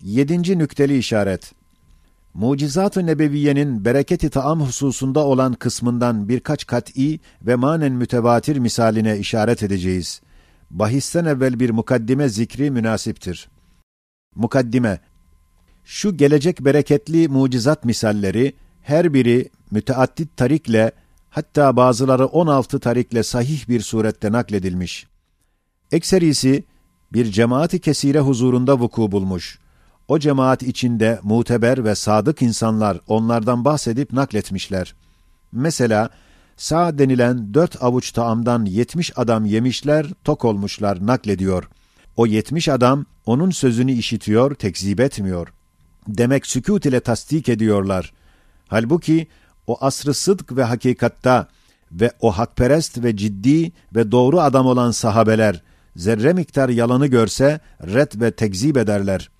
Yedinci nükteli işaret. Mucizat-ı Nebeviye'nin bereketi taam hususunda olan kısmından birkaç kat'i ve manen mütevatir misaline işaret edeceğiz. Bahisten evvel bir mukaddime zikri münasiptir. Mukaddime Şu gelecek bereketli mucizat misalleri her biri müteaddit tarikle hatta bazıları 16 tarikle sahih bir surette nakledilmiş. Ekserisi bir cemaati kesire huzurunda vuku bulmuş. O cemaat içinde muteber ve sadık insanlar onlardan bahsedip nakletmişler. Mesela sağ denilen dört avuç taamdan yetmiş adam yemişler, tok olmuşlar naklediyor. O yetmiş adam onun sözünü işitiyor, tekzip etmiyor. Demek sükût ile tasdik ediyorlar. Halbuki o asrı sıdk ve hakikatta ve o hakperest ve ciddi ve doğru adam olan sahabeler zerre miktar yalanı görse red ve tekzip ederler.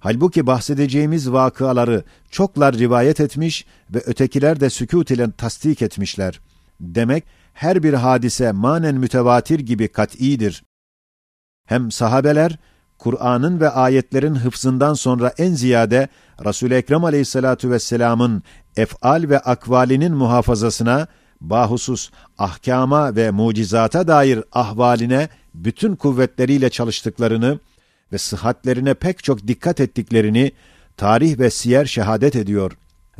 Halbuki bahsedeceğimiz vakıaları çoklar rivayet etmiş ve ötekiler de sükût ile tasdik etmişler. Demek her bir hadise manen mütevatir gibi kat'idir. Hem sahabeler Kur'an'ın ve ayetlerin hıfzından sonra en ziyade Resul-i Ekrem aleyhissalatu vesselamın ef'al ve akvalinin muhafazasına, bahusus ahkama ve mucizata dair ahvaline bütün kuvvetleriyle çalıştıklarını ve sıhhatlerine pek çok dikkat ettiklerini tarih ve siyer şehadet ediyor.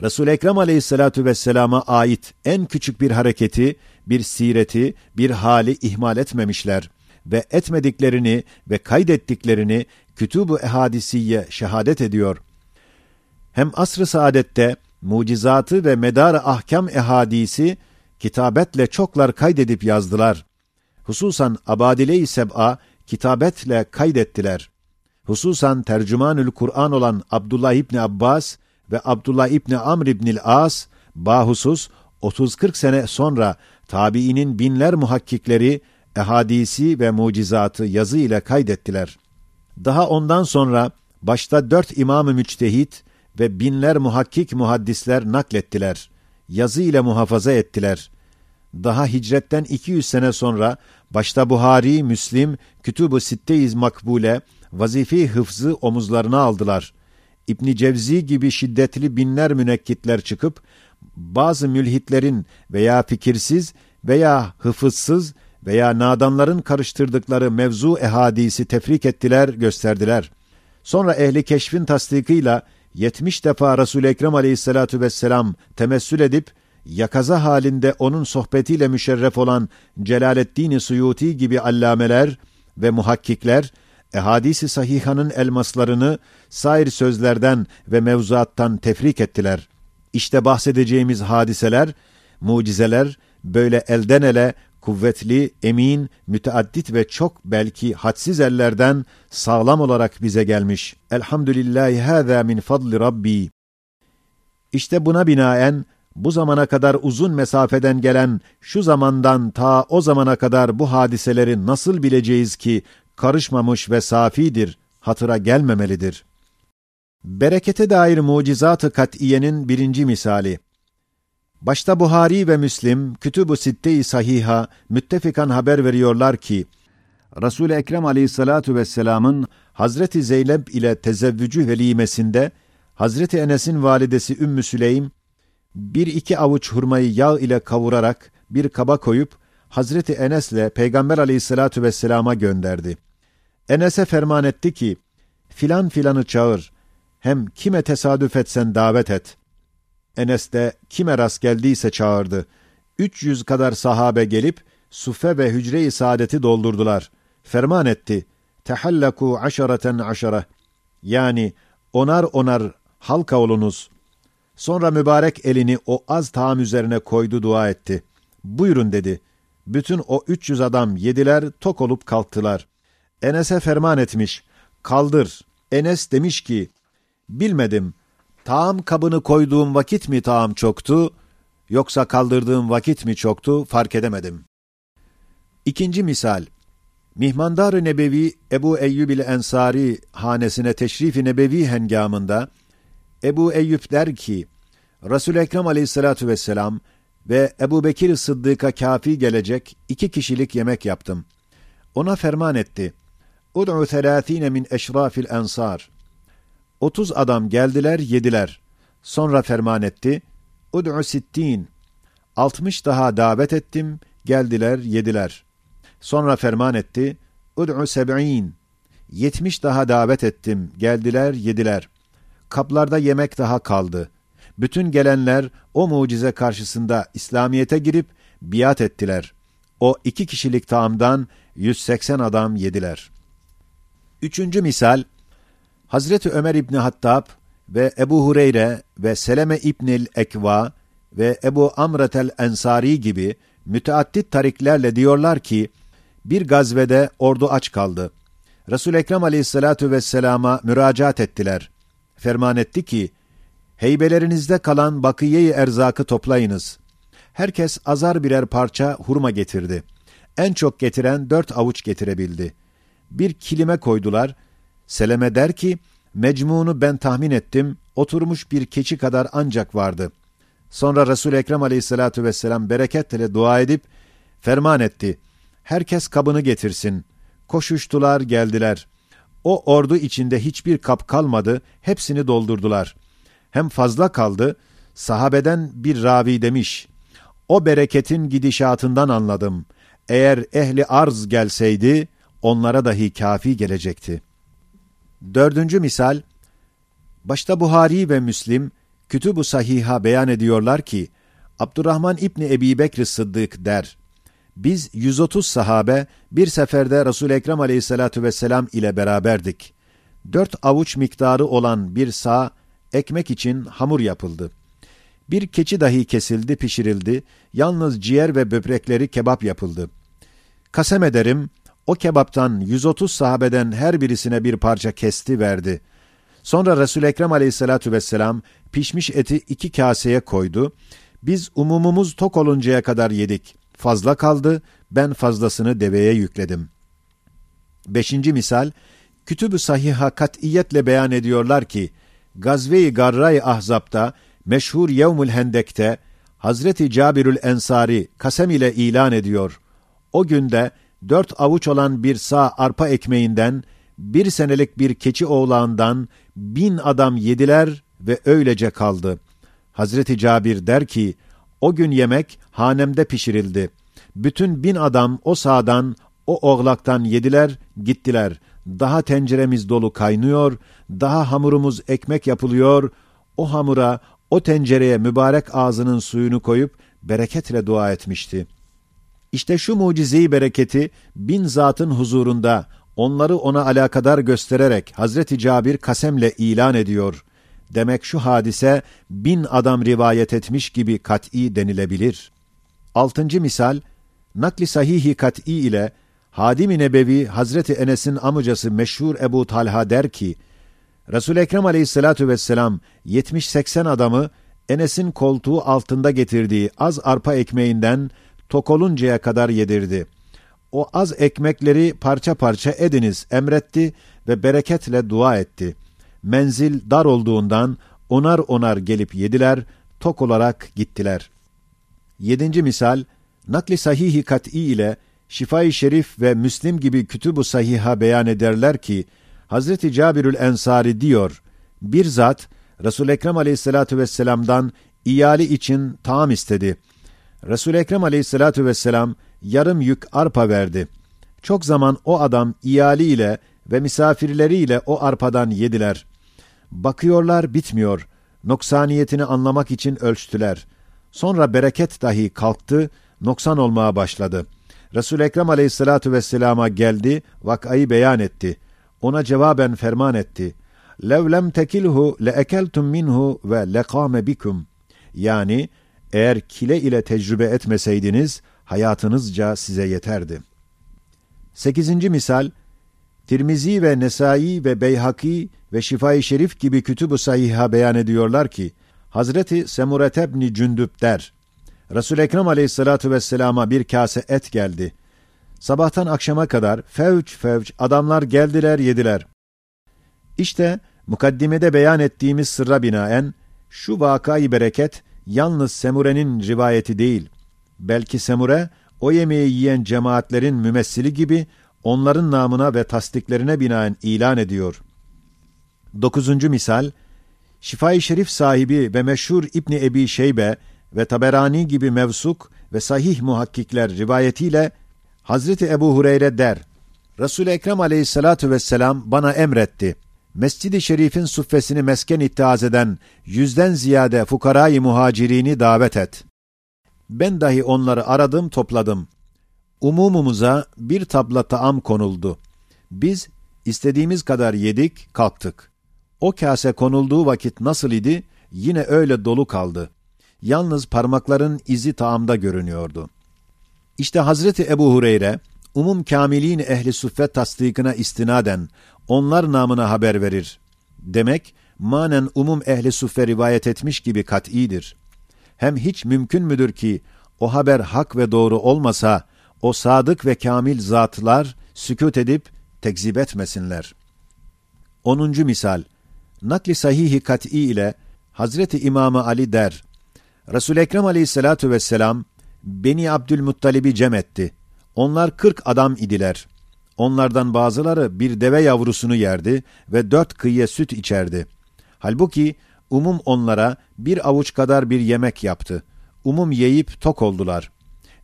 Resul-i Ekrem aleyhissalatu vesselama ait en küçük bir hareketi, bir sireti, bir hali ihmal etmemişler ve etmediklerini ve kaydettiklerini kütüb-ü ehadisiye şehadet ediyor. Hem asr-ı saadette mucizatı ve medar ahkam ehadisi kitabetle çoklar kaydedip yazdılar. Hususan Abadile-i Seb'a kitabetle kaydettiler. Hususan tercümanül Kur'an olan Abdullah İbni Abbas ve Abdullah İbni Amr İbnil As, bahusus 30-40 sene sonra tabiinin binler muhakkikleri ehadisi ve mucizatı yazı ile kaydettiler. Daha ondan sonra başta dört imam-ı müçtehit ve binler muhakkik muhaddisler naklettiler. Yazı ile muhafaza ettiler. Daha hicretten 200 sene sonra başta Buhari, Müslim, Kütüb-ü Sitte-iz Makbule, vazife hıfzı omuzlarına aldılar. İbn Cevzi gibi şiddetli binler münekkitler çıkıp bazı mülhitlerin veya fikirsiz veya hıfızsız veya nadanların karıştırdıkları mevzu ehadisi tefrik ettiler, gösterdiler. Sonra ehli keşfin tasdikıyla 70 defa Resul Ekrem Aleyhissalatu vesselam temessül edip yakaza halinde onun sohbetiyle müşerref olan Celaleddin Suyuti gibi allameler ve muhakkikler ehadisi sahihanın elmaslarını sair sözlerden ve mevzuattan tefrik ettiler. İşte bahsedeceğimiz hadiseler, mucizeler böyle elden ele kuvvetli, emin, müteaddit ve çok belki hadsiz ellerden sağlam olarak bize gelmiş. Elhamdülillahi hâzâ min fadli Rabbi. İşte buna binaen bu zamana kadar uzun mesafeden gelen şu zamandan ta o zamana kadar bu hadiseleri nasıl bileceğiz ki karışmamış ve safidir, hatıra gelmemelidir. Berekete dair mucizat-ı kat'iyenin birinci misali. Başta Buhari ve Müslim, Kütüb-ü Sitte-i Sahiha, müttefikan haber veriyorlar ki, Resul-i Ekrem aleyhissalatu vesselamın Hazreti Zeynep ile tezevvücü velimesinde, Hazreti Enes'in validesi Ümmü Süleym, bir iki avuç hurmayı yağ ile kavurarak bir kaba koyup, Hazreti Enes'le Peygamber aleyhissalatu vesselama gönderdi. Enes'e ferman etti ki, filan filanı çağır, hem kime tesadüf etsen davet et. Enes de kime rast geldiyse çağırdı. 300 kadar sahabe gelip, sufe ve hücre-i saadeti doldurdular. Ferman etti, tehallaku aşaraten aşara. Yani onar onar halka olunuz. Sonra mübarek elini o az taam üzerine koydu dua etti. Buyurun dedi. Bütün o 300 adam yediler, tok olup kalktılar. Enes'e ferman etmiş. Kaldır. Enes demiş ki, bilmedim, taam kabını koyduğum vakit mi taam çoktu, yoksa kaldırdığım vakit mi çoktu fark edemedim. İkinci misal, Mihmandar-ı Nebevi Ebu Eyyub ile Ensari hanesine teşrif-i nebevi hengamında Ebu Eyyub der ki, resul Ekrem aleyhissalatu vesselam ve Ebu Bekir Sıddık'a kafi gelecek iki kişilik yemek yaptım. Ona ferman etti. Ud'u thelâthîne min eşrafil ensar. Otuz adam geldiler, yediler. Sonra ferman etti. Ud'u sittin. Altmış daha davet ettim, geldiler, yediler. Sonra ferman etti. Ud'u seb'in. Yetmiş daha davet ettim, geldiler, yediler. Kaplarda yemek daha kaldı. Bütün gelenler o mucize karşısında İslamiyet'e girip biat ettiler. O iki kişilik taamdan 180 adam yediler. Üçüncü misal, Hazreti Ömer İbni Hattab ve Ebu Hureyre ve Seleme İbnil Ekva ve Ebu Amretel Ensari gibi müteaddit tariklerle diyorlar ki, bir gazvede ordu aç kaldı. Resul Ekrem Aleyhissalatu vesselam'a müracaat ettiler. Ferman etti ki, heybelerinizde kalan bakiyeyi erzakı toplayınız. Herkes azar birer parça hurma getirdi. En çok getiren dört avuç getirebildi. Bir kilime koydular. Seleme der ki, mecmunu ben tahmin ettim, oturmuş bir keçi kadar ancak vardı. Sonra Resul Ekrem Aleyhissalatu vesselam bereketle dua edip ferman etti. Herkes kabını getirsin. Koşuştular, geldiler. O ordu içinde hiçbir kap kalmadı, hepsini doldurdular. Hem fazla kaldı, sahabeden bir ravi demiş, o bereketin gidişatından anladım. Eğer ehli arz gelseydi, onlara dahi kafi gelecekti. Dördüncü misal, başta Buhari ve Müslim, Kütüb-ü Sahih'a beyan ediyorlar ki, Abdurrahman İbni Ebi Bekr Sıddık der, biz 130 sahabe bir seferde Resul Ekrem Aleyhissalatu vesselam ile beraberdik. Dört avuç miktarı olan bir sağ ekmek için hamur yapıldı. Bir keçi dahi kesildi, pişirildi. Yalnız ciğer ve böbrekleri kebap yapıldı. Kasem ederim, o kebaptan 130 sahabeden her birisine bir parça kesti verdi. Sonra Resul Ekrem Aleyhissalatu vesselam pişmiş eti iki kaseye koydu. Biz umumumuz tok oluncaya kadar yedik. Fazla kaldı, ben fazlasını deveye yükledim. Beşinci misal, Kütüb-ü Sahih'a katiyetle beyan ediyorlar ki, Gazve-i Garra-i Ahzab'da, meşhur Yevmül Hendek'te, Hazreti Cabirül Ensari kasem ile ilan ediyor. O günde dört avuç olan bir sağ arpa ekmeğinden, bir senelik bir keçi oğlağından bin adam yediler ve öylece kaldı. Hazreti Cabir der ki, o gün yemek hanemde pişirildi. Bütün bin adam o sağdan, o oğlaktan yediler, gittiler. Daha tenceremiz dolu kaynıyor, daha hamurumuz ekmek yapılıyor. O hamura, o tencereye mübarek ağzının suyunu koyup bereketle dua etmişti. İşte şu mucizeyi bereketi bin zatın huzurunda onları ona alakadar göstererek Hazreti Cabir kasemle ilan ediyor. Demek şu hadise bin adam rivayet etmiş gibi kat'i denilebilir. Altıncı misal, nakli sahihi kat'i ile Hadim-i Nebevi Hazreti Enes'in amcası meşhur Ebu Talha der ki, Resul-i Ekrem aleyhissalatu vesselam 70-80 adamı Enes'in koltuğu altında getirdiği az arpa ekmeğinden tok oluncaya kadar yedirdi. O az ekmekleri parça parça ediniz emretti ve bereketle dua etti. Menzil dar olduğundan onar onar gelip yediler, tok olarak gittiler. Yedinci misal, nakli sahihi kat'i ile Şifai Şerif ve Müslim gibi kütüb-u sahiha beyan ederler ki, Hazreti Cabirül Ensari diyor, bir zat, Resul-i Ekrem aleyhissalatu vesselam'dan iyali için taam istedi. Resul Ekrem Aleyhissalatu vesselam yarım yük arpa verdi. Çok zaman o adam iyaliyle ve misafirleriyle o arpadan yediler. Bakıyorlar bitmiyor. Noksaniyetini anlamak için ölçtüler. Sonra bereket dahi kalktı, noksan olmaya başladı. Resul Ekrem Aleyhissalatu vesselama geldi, vakayı beyan etti. Ona cevaben ferman etti. "Lev lem tekilhu le ekeltum minhu ve lekame bikum." Yani eğer kile ile tecrübe etmeseydiniz, hayatınızca size yeterdi. Sekizinci misal, Tirmizi ve Nesai ve Beyhaki ve Şifai Şerif gibi kütüb-ü sahiha beyan ediyorlar ki, Hazreti Semuret ebni Cündüp der, Resul-i Ekrem aleyhissalatu vesselama bir kase et geldi. Sabahtan akşama kadar fevç fevç adamlar geldiler yediler. İşte mukaddimede beyan ettiğimiz sırra binaen şu vakayı bereket yalnız Semure'nin rivayeti değil. Belki Semure o yemeği yiyen cemaatlerin mümessili gibi onların namına ve tasdiklerine binaen ilan ediyor. Dokuzuncu misal, Şifai Şerif sahibi ve meşhur İbni Ebi Şeybe ve Taberani gibi mevsuk ve sahih muhakkikler rivayetiyle Hazreti Ebu Hureyre der, Resul-i Ekrem aleyhissalatu vesselam bana emretti. Mescid-i Şerif'in suffesini mesken ittihaz eden yüzden ziyade fukarayı muhacirini davet et. Ben dahi onları aradım, topladım. Umumumuza bir tabla taam konuldu. Biz istediğimiz kadar yedik, kalktık. O kase konulduğu vakit nasıl idi? Yine öyle dolu kaldı. Yalnız parmakların izi taamda görünüyordu. İşte Hazreti Ebu Hureyre, umum kamilin ehli suffet tasdikine istinaden onlar namına haber verir. Demek manen umum ehli suffe rivayet etmiş gibi kat'idir. Hem hiç mümkün müdür ki o haber hak ve doğru olmasa o sadık ve kamil zatlar sükut edip tekzip etmesinler. 10. misal Nakli sahihi kat'i ile Hazreti İmamı Ali der. Resul-i Ekrem aleyhissalatu vesselam Beni Abdülmuttalib'i cem etti. Onlar kırk adam idiler. Onlardan bazıları bir deve yavrusunu yerdi ve dört kıyıya süt içerdi. Halbuki umum onlara bir avuç kadar bir yemek yaptı. Umum yiyip tok oldular.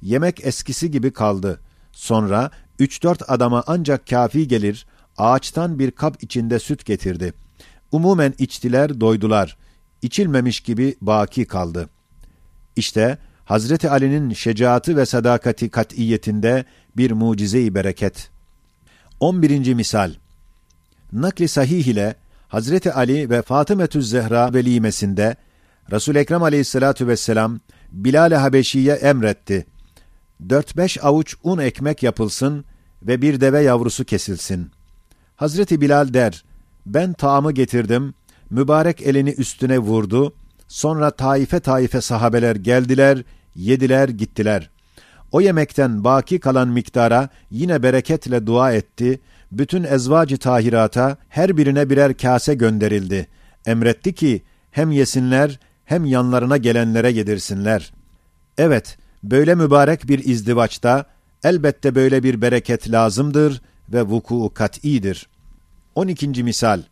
Yemek eskisi gibi kaldı. Sonra üç dört adama ancak kafi gelir, ağaçtan bir kap içinde süt getirdi. Umumen içtiler, doydular. İçilmemiş gibi baki kaldı. İşte Hazreti Ali'nin şecaatı ve sadakati kat'iyetinde bir mucize-i bereket. 11. misal Nakli sahih ile Hazreti Ali ve Fatımetü Zehra velimesinde Resul Ekrem Aleyhissalatu vesselam Bilal-i Habeşi'ye emretti. Dört beş avuç un ekmek yapılsın ve bir deve yavrusu kesilsin. Hazreti Bilal der, ben taamı getirdim, mübarek elini üstüne vurdu, sonra taife taife sahabeler geldiler, yediler, gittiler. O yemekten baki kalan miktara yine bereketle dua etti, bütün ezvacı tahirata her birine birer kase gönderildi. Emretti ki hem yesinler hem yanlarına gelenlere yedirsinler. Evet, böyle mübarek bir izdivaçta elbette böyle bir bereket lazımdır ve vuku kat'idir. 12. misal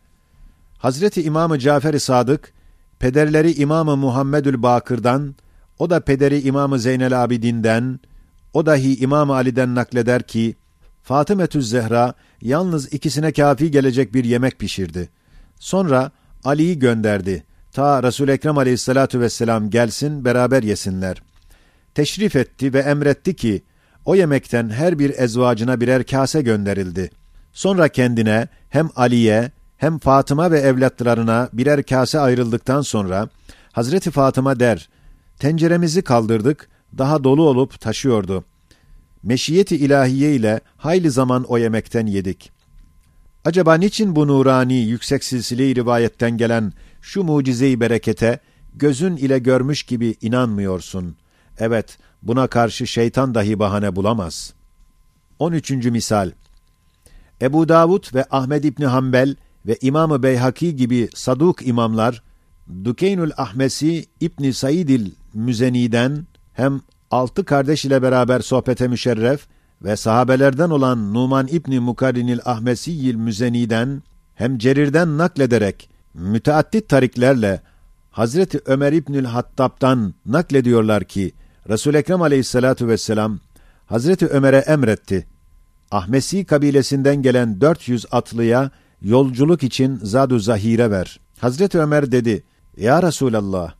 Hazreti İmamı Cafer-i Sadık, pederleri İmamı Muhammedül Bakır'dan, o da pederi İmamı Zeynel Abidin'den, o dahi İmam Ali'den nakleder ki, Fatımetü Zehra yalnız ikisine kafi gelecek bir yemek pişirdi. Sonra Ali'yi gönderdi. Ta Resul Ekrem Aleyhissalatu vesselam gelsin beraber yesinler. Teşrif etti ve emretti ki o yemekten her bir ezvacına birer kase gönderildi. Sonra kendine hem Ali'ye hem Fatıma ve evlatlarına birer kase ayrıldıktan sonra Hazreti Fatıma der: Tenceremizi kaldırdık, daha dolu olup taşıyordu. Meşiyeti ilahiye ile hayli zaman o yemekten yedik. Acaba niçin bu nurani yüksek silsile rivayetten gelen şu mucize-i berekete gözün ile görmüş gibi inanmıyorsun? Evet, buna karşı şeytan dahi bahane bulamaz. 13. misal Ebu Davud ve Ahmed İbni Hanbel ve İmam-ı Beyhaki gibi saduk imamlar, Dukeynül Ahmesi İbni Saidil Müzeni'den hem altı kardeş ile beraber sohbete müşerref ve sahabelerden olan Numan İbni Mukarrinil Ahmesiyil Müzeni'den hem Cerir'den naklederek müteaddit tariklerle Hazreti Ömer İbnül Hattab'dan naklediyorlar ki Resul Ekrem Aleyhissalatu vesselam Hazreti Ömer'e emretti. Ahmesi kabilesinden gelen 400 atlıya yolculuk için zadu zahire ver. Hazreti Ömer dedi: "Ya Resulallah,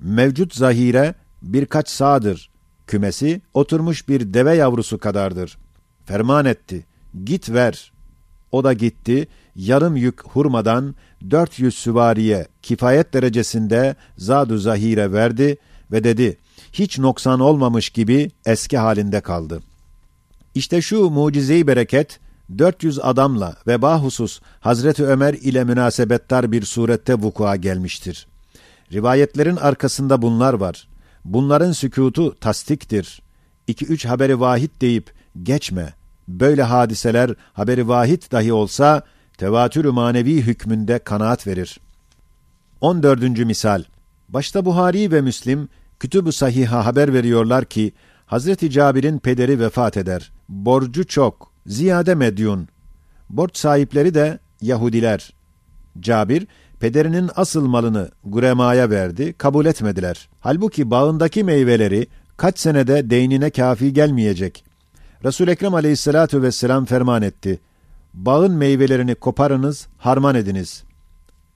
mevcut zahire birkaç sağdır. Kümesi oturmuş bir deve yavrusu kadardır. Ferman etti. Git ver. O da gitti. Yarım yük hurmadan 400 süvariye kifayet derecesinde zadu zahire verdi ve dedi: Hiç noksan olmamış gibi eski halinde kaldı. İşte şu mucize-i bereket 400 adamla ve bahusus Hazreti Ömer ile münasebettar bir surette vukua gelmiştir. Rivayetlerin arkasında bunlar var. Bunların sükutu tasdiktir. İki üç haberi vahid deyip geçme. Böyle hadiseler haberi vahid dahi olsa tevatür manevi hükmünde kanaat verir. 14. misal Başta Buhari ve Müslim kütüb-ü sahiha haber veriyorlar ki Hazreti Cabir'in pederi vefat eder. Borcu çok, ziyade medyun. Borç sahipleri de Yahudiler. Cabir, pederinin asıl malını Gurema'ya verdi, kabul etmediler. Halbuki bağındaki meyveleri kaç senede değnine kafi gelmeyecek. Resul Ekrem Aleyhissalatu vesselam ferman etti. Bağın meyvelerini koparınız, harman ediniz.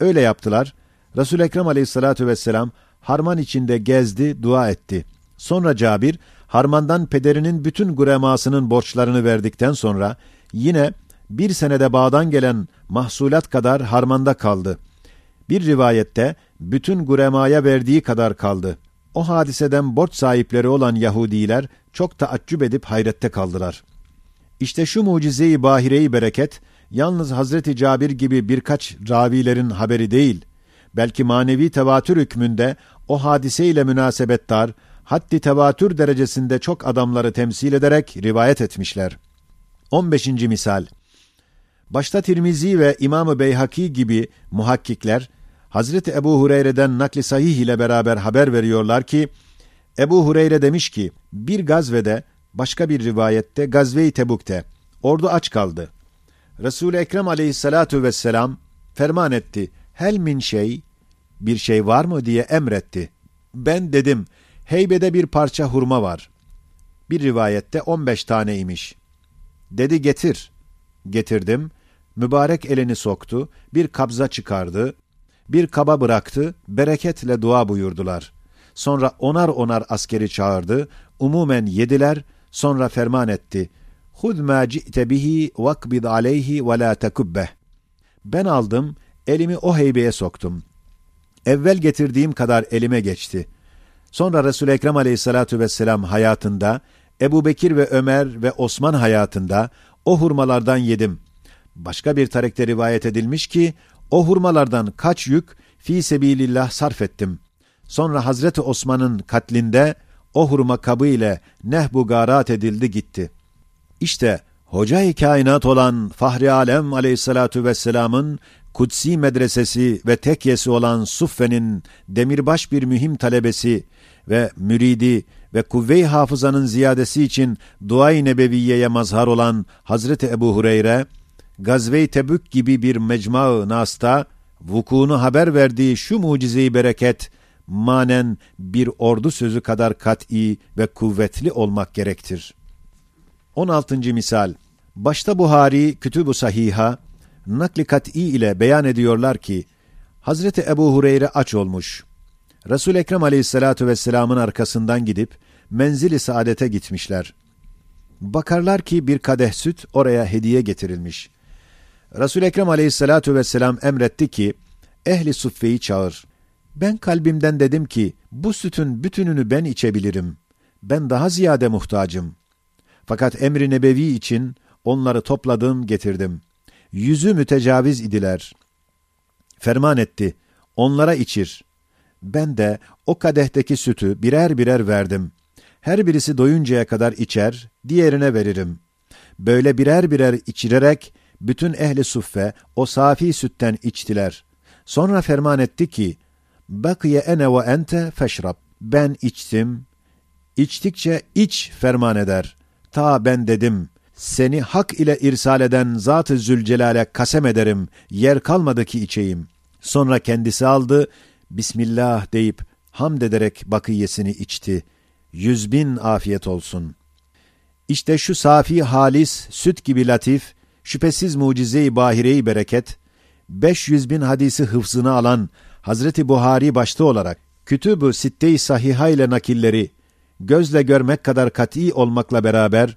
Öyle yaptılar. Resul Ekrem Aleyhissalatu vesselam harman içinde gezdi, dua etti. Sonra Cabir harmandan pederinin bütün guremasının borçlarını verdikten sonra yine bir senede bağdan gelen mahsulat kadar harmanda kaldı. Bir rivayette bütün guremaya verdiği kadar kaldı. O hadiseden borç sahipleri olan Yahudiler çok taaccüp edip hayrette kaldılar. İşte şu mucize-i bahire-i bereket, yalnız Hazreti Cabir gibi birkaç ravilerin haberi değil, belki manevi tevatür hükmünde o hadiseyle münasebettar, haddi tevatür derecesinde çok adamları temsil ederek rivayet etmişler. 15. misal Başta Tirmizi ve İmam-ı Beyhaki gibi muhakkikler, Hazreti Ebu Hureyre'den nakli sahih ile beraber haber veriyorlar ki, Ebu Hureyre demiş ki, bir gazvede, başka bir rivayette Gazve-i Tebuk'te, ordu aç kaldı. Resul-i Ekrem aleyhissalatu vesselam ferman etti, hel min şey, bir şey var mı diye emretti. Ben dedim, heybede bir parça hurma var. Bir rivayette 15 taneymiş. Dedi getir. Getirdim. Mübarek elini soktu, bir kabza çıkardı, bir kaba bıraktı, bereketle dua buyurdular. Sonra onar onar askeri çağırdı, umumen yediler, sonra ferman etti. Hud ma ci'te bihi vakbid aleyhi ve la tekubbeh. Ben aldım, elimi o heybeye soktum. Evvel getirdiğim kadar elime geçti. Sonra Resul Ekrem Aleyhissalatu vesselam hayatında, Ebu Bekir ve Ömer ve Osman hayatında o hurmalardan yedim. Başka bir tarekte rivayet edilmiş ki, o hurmalardan kaç yük fi sebilillah sarf ettim. Sonra Hazreti Osman'ın katlinde o hurma kabı ile nehbu garat edildi gitti. İşte hoca-i kainat olan Fahri Alem aleyhissalatu vesselamın kutsi medresesi ve tekyesi olan Suffe'nin demirbaş bir mühim talebesi ve müridi ve kuvve-i hafızanın ziyadesi için dua-i nebeviyeye mazhar olan Hazreti Ebu Hureyre, Gazve-i Tebük gibi bir mecma-ı nasta, vukuunu haber verdiği şu mucize-i bereket, manen bir ordu sözü kadar kat'i ve kuvvetli olmak gerektir. 16. misal Başta Buhari, Kütüb-ü Sahiha, nakli kat'i ile beyan ediyorlar ki, Hazreti Ebu Hureyre aç olmuş. Resul Ekrem Aleyhissalatu vesselam'ın arkasından gidip menzili saadete gitmişler. Bakarlar ki bir kadeh süt oraya hediye getirilmiş. Resul Ekrem Aleyhissalatu vesselam emretti ki ehli suffeyi çağır. Ben kalbimden dedim ki bu sütün bütününü ben içebilirim. Ben daha ziyade muhtacım. Fakat emri nebevi için onları topladım getirdim. Yüzü mütecaviz idiler. Ferman etti. Onlara içir. Ben de o kadehteki sütü birer birer verdim. Her birisi doyuncaya kadar içer, diğerine veririm. Böyle birer birer içirerek bütün ehli suffe o safi sütten içtiler. Sonra ferman etti ki, Bakiye ene ve ente feşrab. Ben içtim. İçtikçe iç ferman eder. Ta ben dedim, seni hak ile irsal eden Zat-ı Zülcelal'e kasem ederim, yer kalmadı ki içeyim. Sonra kendisi aldı, Bismillah deyip hamd ederek bakiyesini içti. Yüz bin afiyet olsun. İşte şu safi halis, süt gibi latif, şüphesiz mucize-i bahire-i bereket, 500 bin hadisi hıfzını alan Hazreti Buhari başta olarak Kütüb-ü Sitte-i Sahiha ile nakilleri gözle görmek kadar kat'i olmakla beraber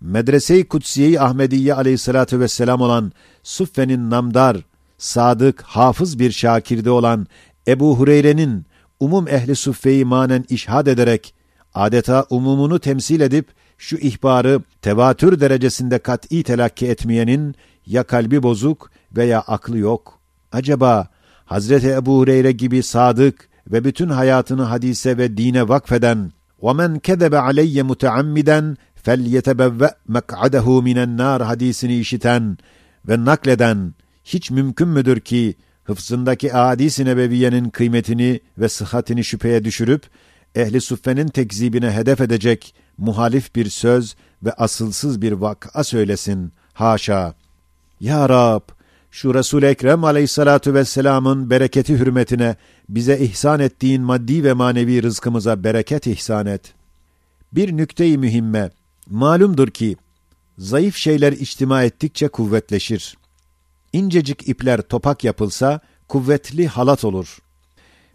Medrese-i Kutsiye-i Ahmediye aleyhissalatu vesselam olan Suffe'nin namdar, sadık, hafız bir şakirde olan Ebu Hureyre'nin umum ehli suffeyi manen işhad ederek adeta umumunu temsil edip şu ihbarı tevatür derecesinde kat'i telakki etmeyenin ya kalbi bozuk veya aklı yok. Acaba Hazreti Ebu Hureyre gibi sadık ve bütün hayatını hadise ve dine vakfeden وَمَنْ كَذَبَ عَلَيَّ مُتَعَمِّدًا فَلْيَتَبَوَّأْ مَقْعَدَهُ مِنَ النَّارِ hadisini işiten ve nakleden hiç mümkün müdür ki hıfzındaki ahadis-i nebeviyenin kıymetini ve sıhhatini şüpheye düşürüp ehli suffenin tekzibine hedef edecek muhalif bir söz ve asılsız bir vak'a söylesin. Haşa! Ya Rab! şu Resul-i Ekrem aleyhissalatu vesselamın bereketi hürmetine bize ihsan ettiğin maddi ve manevi rızkımıza bereket ihsan et. Bir nükte-i mühimme, malumdur ki, zayıf şeyler içtima ettikçe kuvvetleşir. İncecik ipler topak yapılsa, kuvvetli halat olur.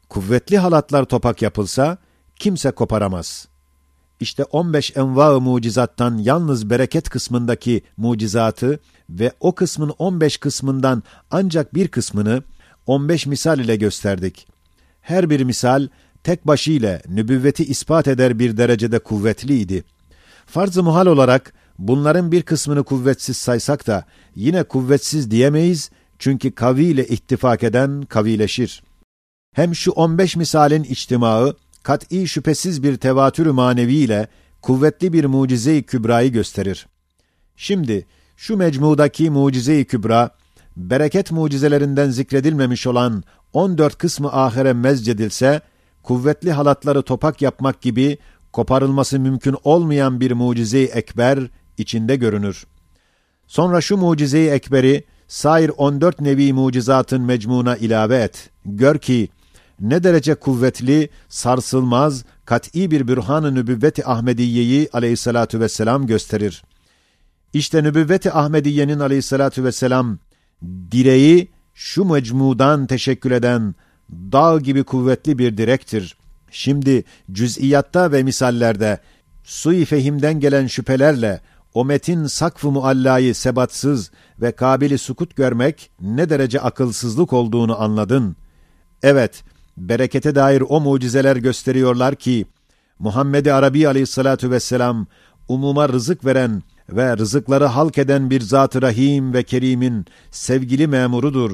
Kuvvetli halatlar topak yapılsa, kimse koparamaz. İşte 15 enva-ı mucizattan yalnız bereket kısmındaki mucizatı ve o kısmın 15 kısmından ancak bir kısmını 15 misal ile gösterdik. Her bir misal tek başıyla nübüvveti ispat eder bir derecede kuvvetliydi. Farz-ı muhal olarak bunların bir kısmını kuvvetsiz saysak da yine kuvvetsiz diyemeyiz çünkü kavi ile ittifak eden kavileşir. Hem şu 15 misalin içtimaı kat'i şüphesiz bir tevatür manevi ile kuvvetli bir mucize-i kübrayı gösterir. Şimdi şu mecmudaki mucize-i kübra, bereket mucizelerinden zikredilmemiş olan 14 kısmı ahire mezcedilse, kuvvetli halatları topak yapmak gibi koparılması mümkün olmayan bir mucize-i ekber içinde görünür. Sonra şu mucize-i ekberi, sair 14 nevi mucizatın mecmuna ilave et. Gör ki, ne derece kuvvetli, sarsılmaz, kat'i bir bürhan-ı nübüvvet-i Ahmediye'yi aleyhissalatu vesselam gösterir. İşte nübüvvet-i Ahmediye'nin aleyhissalatu vesselam direği şu mecmudan teşekkül eden dağ gibi kuvvetli bir direktir. Şimdi cüz'iyatta ve misallerde sui fehimden gelen şüphelerle o metin sakf-ı muallayı sebatsız ve kabili sukut görmek ne derece akılsızlık olduğunu anladın. Evet, berekete dair o mucizeler gösteriyorlar ki, Muhammed-i Arabi aleyhissalatu vesselam, umuma rızık veren ve rızıkları halk eden bir Zat-ı Rahim ve Kerim'in sevgili memurudur.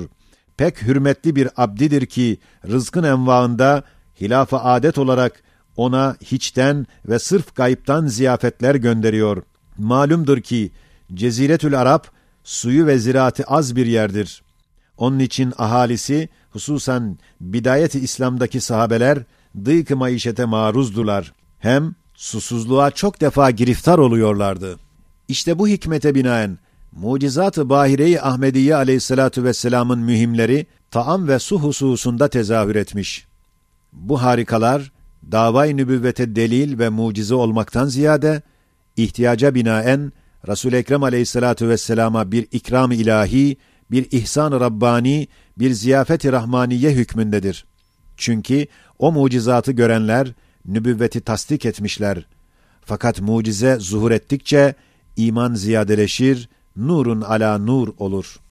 Pek hürmetli bir abdidir ki, rızkın envaında, hilaf adet olarak ona hiçten ve sırf gayiptan ziyafetler gönderiyor. Malumdur ki, Ceziretül Arap, suyu ve ziraatı az bir yerdir. Onun için ahalisi, hususan bidayet-i İslam'daki sahabeler, dıйk-ı maişete maruzdular. Hem susuzluğa çok defa giriftar oluyorlardı. İşte bu hikmete binaen, mucizat-ı bahire-i Ahmediye aleyhissalatu vesselamın mühimleri, taam ve su hususunda tezahür etmiş. Bu harikalar, davay nübüvvete delil ve mucize olmaktan ziyade, ihtiyaca binaen, Resul-i Ekrem aleyhissalatu vesselama bir ikram ilahi, bir ihsan-ı Rabbani, bir ziyafet-i Rahmaniye hükmündedir. Çünkü o mucizatı görenler, nübüvveti tasdik etmişler. Fakat mucize zuhur ettikçe, iman ziyadeleşir, nurun ala nur olur.''